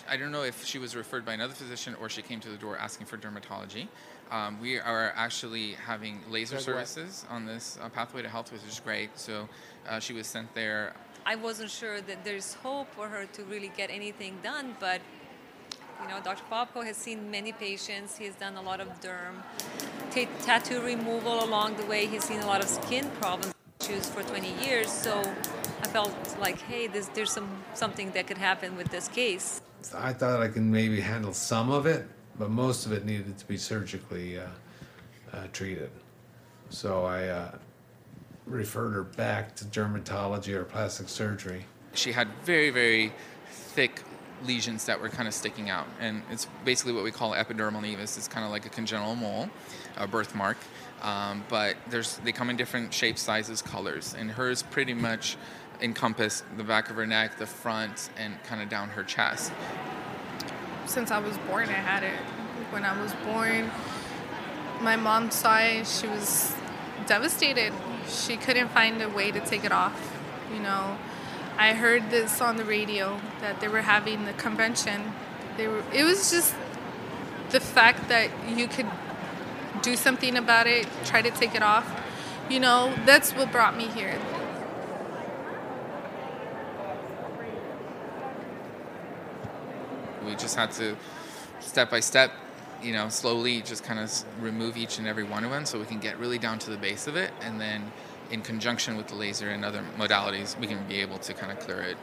Speaker 3: I don't know if she was referred by another physician or she came to the door asking for dermatology. Um, we are actually having laser services on this uh, pathway to health, which is great. So uh, she was sent there.
Speaker 4: I wasn't sure that there's hope for her to really get anything done, but you know, Dr. Popko has seen many patients. He's done a lot of derm, t- tattoo removal along the way. He's seen a lot of skin problems issues for 20 years. So I felt like, hey, this, there's some something that could happen with this case.
Speaker 5: I thought I can maybe handle some of it, but most of it needed to be surgically uh, uh, treated. So I uh, referred her back to dermatology or plastic surgery.
Speaker 3: She had very, very thick lesions that were kind of sticking out, and it's basically what we call epidermal nevus. It's kind of like a congenital mole, a birthmark, um, but there's they come in different shapes, sizes, colors, and hers pretty much encompassed the back of her neck, the front, and kind of down her chest
Speaker 6: since I was born, I had it. When I was born, my mom saw it. She was devastated. She couldn't find a way to take it off. You know, I heard this on the radio that they were having the convention. They were. It was just the fact that you could do something about it, try to take it off. You know, that's what brought me here.
Speaker 3: We just had to step by step, you know, slowly just kind of remove each and every one of them so we can get really down to the base of it. And then in conjunction with the laser and other modalities, we can be able to kind of clear it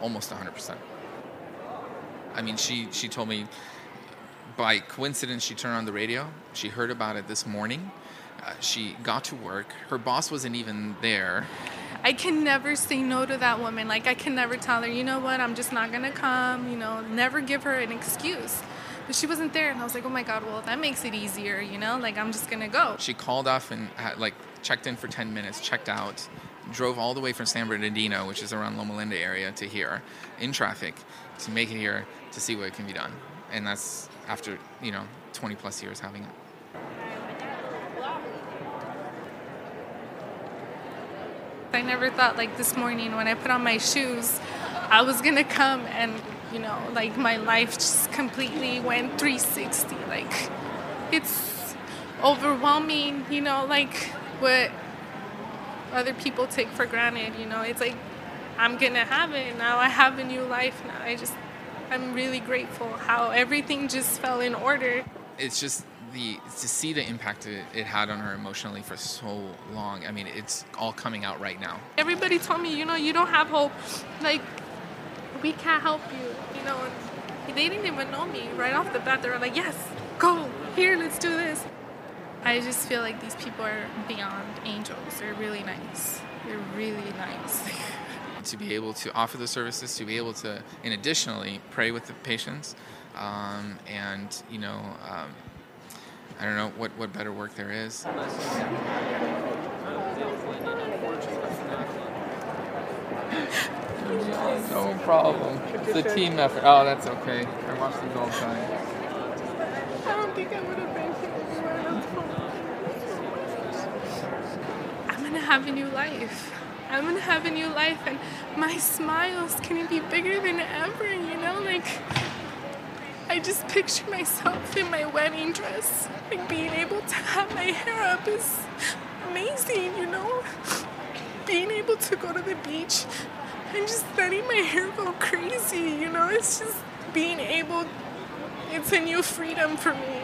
Speaker 3: almost 100%. I mean, she, she told me by coincidence, she turned on the radio. She heard about it this morning. Uh, she got to work. Her boss wasn't even there.
Speaker 6: I can never say no to that woman. Like I can never tell her, you know what, I'm just not gonna come. You know, never give her an excuse. But she wasn't there, and I was like, oh my god, well that makes it easier. You know, like I'm just gonna go.
Speaker 3: She called off and had, like checked in for 10 minutes, checked out, drove all the way from San Bernardino, which is around Loma Linda area, to here in traffic to make it here to see what can be done. And that's after you know 20 plus years having it.
Speaker 6: I never thought like this morning when I put on my shoes, I was gonna come and you know like my life just completely went 360. Like it's overwhelming, you know, like what other people take for granted. You know, it's like I'm gonna have it now. I have a new life now. I just I'm really grateful how everything just fell in order.
Speaker 3: It's just the to see the impact it, it, had on her emotionally for so long. I mean, it's all coming out right now.
Speaker 6: Everybody told me, you know, you don't have hope. Like, we can't help you. You know, they didn't even know me right off the bat. They were like, yes, go here, let's do this. I just feel like these people are beyond angels. They're really nice. They're really nice. [laughs]
Speaker 3: to be able to offer the services, to be able to, and additionally, pray with the patients, um, and you know, um, I don't know what what better work there is. [laughs] No problem. It's a team effort. Oh, that's okay. I watch these all the time.
Speaker 6: I don't think I would have been here I'm gonna have a new life. I'm gonna have a new life, and my smile's gonna be bigger than ever. You know, like I just picture myself in my wedding dress, like being able to have my hair up is amazing. You know, being able to go to the beach and just letting my hair go crazy. You know, it's just being able. It's a new freedom for me.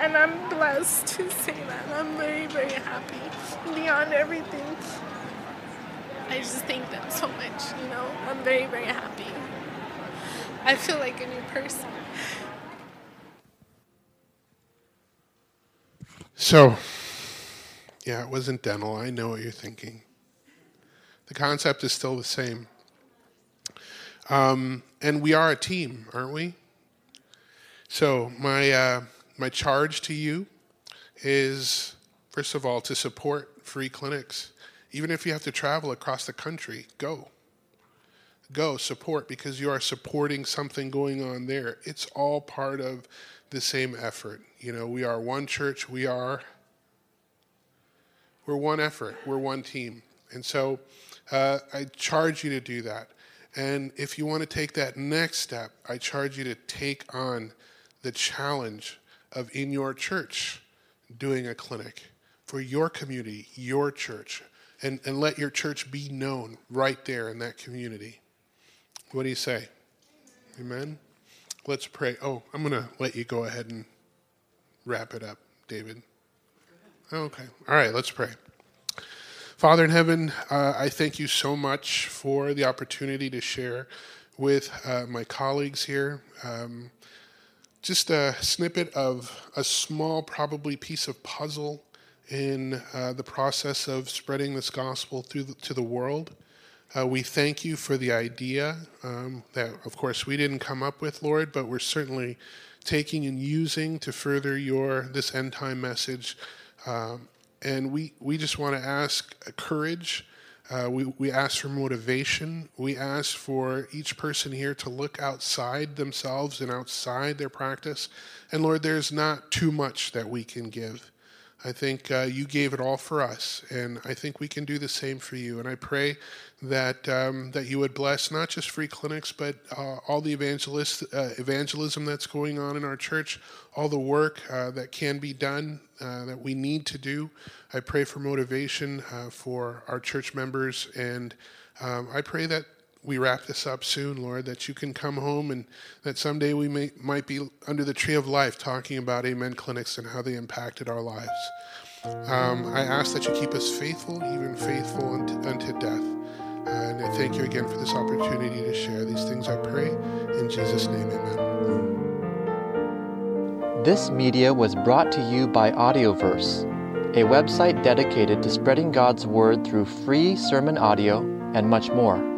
Speaker 6: And I'm blessed to say that. I'm very, very happy beyond everything. I just thank them so much, you know. I'm very, very happy. I feel like a new person.
Speaker 2: So, yeah, it wasn't dental. I know what you're thinking. The concept is still the same. Um, and we are a team, aren't we? So, my, uh, my charge to you is, first of all, to support free clinics. Even if you have to travel across the country, go. Go, support, because you are supporting something going on there. It's all part of the same effort. You know, we are one church, we are, we're one effort, we're one team. And so uh, I charge you to do that. And if you want to take that next step, I charge you to take on the challenge of in your church doing a clinic for your community, your church, and, and let your church be known right there in that community. What do you say? Amen? Let's pray. Oh, I'm going to let you go ahead and wrap it up, David. Okay. All right, let's pray. Father in heaven, uh, I thank you so much for the opportunity to share with uh, my colleagues here. Um, just a snippet of a small, probably piece of puzzle in uh, the process of spreading this gospel through the, to the world. Uh, we thank you for the idea um, that, of course, we didn't come up with, Lord, but we're certainly taking and using to further your this end time message. Um, and we, we just want to ask courage. Uh, we, we ask for motivation. We ask for each person here to look outside themselves and outside their practice. And Lord, there's not too much that we can give. I think uh, you gave it all for us, and I think we can do the same for you. And I pray that um, that you would bless not just free clinics, but uh, all the evangelist uh, evangelism that's going on in our church, all the work uh, that can be done uh, that we need to do. I pray for motivation uh, for our church members, and um, I pray that we wrap this up soon, Lord, that you can come home and that someday we may, might be under the tree of life talking about Amen clinics and how they impacted our lives. Um, I ask that you keep us faithful, even faithful unto, unto death. And I thank you again for this opportunity to share these things. I pray in Jesus' name, amen.
Speaker 7: This media was brought to you by Audioverse, a website dedicated to spreading God's Word through free sermon audio and much more.